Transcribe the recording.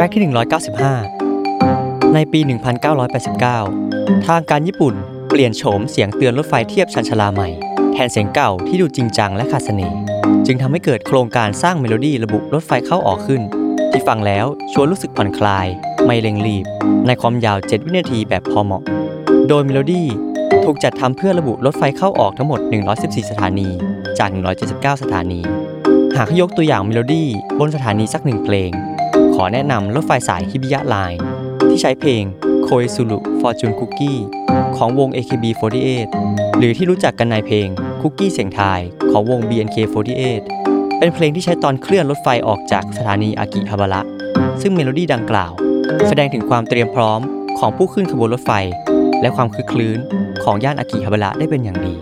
แรกที่ 195 ในปี 1989 ทางการญี่ปุ่นเปลี่ยนโฉมเสียงเตือนรถไฟเทียบชานชาลาใหม่ แทนเสียงเก่าที่ดูจริงจังและขาดเสน่ห์จึงทำให้เกิดโครงการสร้างเมโลดี้ระบุรถไฟเข้าออกขึ้น ที่ฟังแล้วชวนรู้สึกผ่อนคลาย ไม่เร่งรีบ ในความยาว 7 วินาทีแบบพอเหมาะ โดยเมโลดี้ถูกจัดทำเพื่อระบุรถไฟเข้าออกทั้งหมด 114 สถานี จาก 179 สถานี หากยกตัวอย่างเมโลดี้บนสถานีสักหนึ่งเพลง ขอแนะนำรถไฟสายฮิบิยะไลน์ที่ใช้เพลง 恋する Fortune Cookie ของวง AKB48 หรือที่รู้จักกันในเพลง Cookie เสียงทายของวง BNK48 เป็นเพลงที่ใช้ตอนเคลื่อนรถไฟออกจากสถานีอากิฮาบาระซึ่งเมโลดี้ดังกล่าว แสดงถึงความเตรียมพร้อมของผู้ขึ้นขบวนรถไฟ และความคึกครื้นของย่านอากิฮาบาระได้เป็นอย่างดี